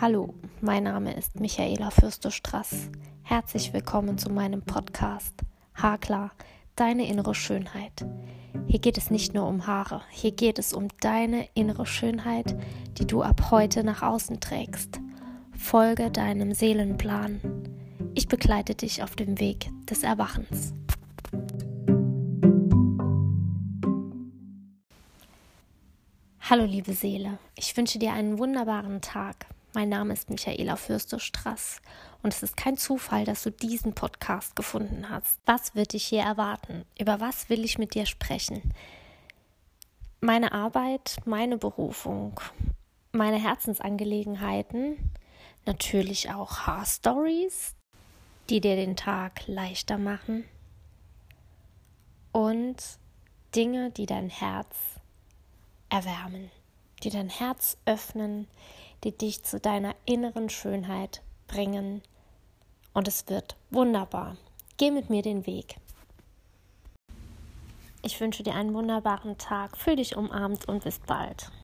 Hallo, mein Name ist Michaela Fürster-Strass. Herzlich willkommen zu meinem Podcast Haarklar, deine innere Schönheit. Hier geht es nicht nur um Haare, hier geht es um deine innere Schönheit, die du ab heute nach außen trägst. Folge deinem Seelenplan. Ich begleite dich auf dem Weg des Erwachens. Hallo liebe Seele, ich wünsche dir einen wunderbaren Tag. Mein Name ist Michaela Fürster-Strass und es ist kein Zufall, dass du diesen Podcast gefunden hast. Was wird dich hier erwarten? Über was will ich mit dir sprechen? Meine Arbeit, meine Berufung, meine Herzensangelegenheiten, natürlich auch Haarstories, die dir den Tag leichter machen und Dinge, die dein Herz erwärmen, die dein Herz öffnen, die dich zu deiner inneren Schönheit bringen. Und es wird wunderbar. Geh mit mir den Weg. Ich wünsche dir einen wunderbaren Tag. Fühl dich umarmt und bis bald.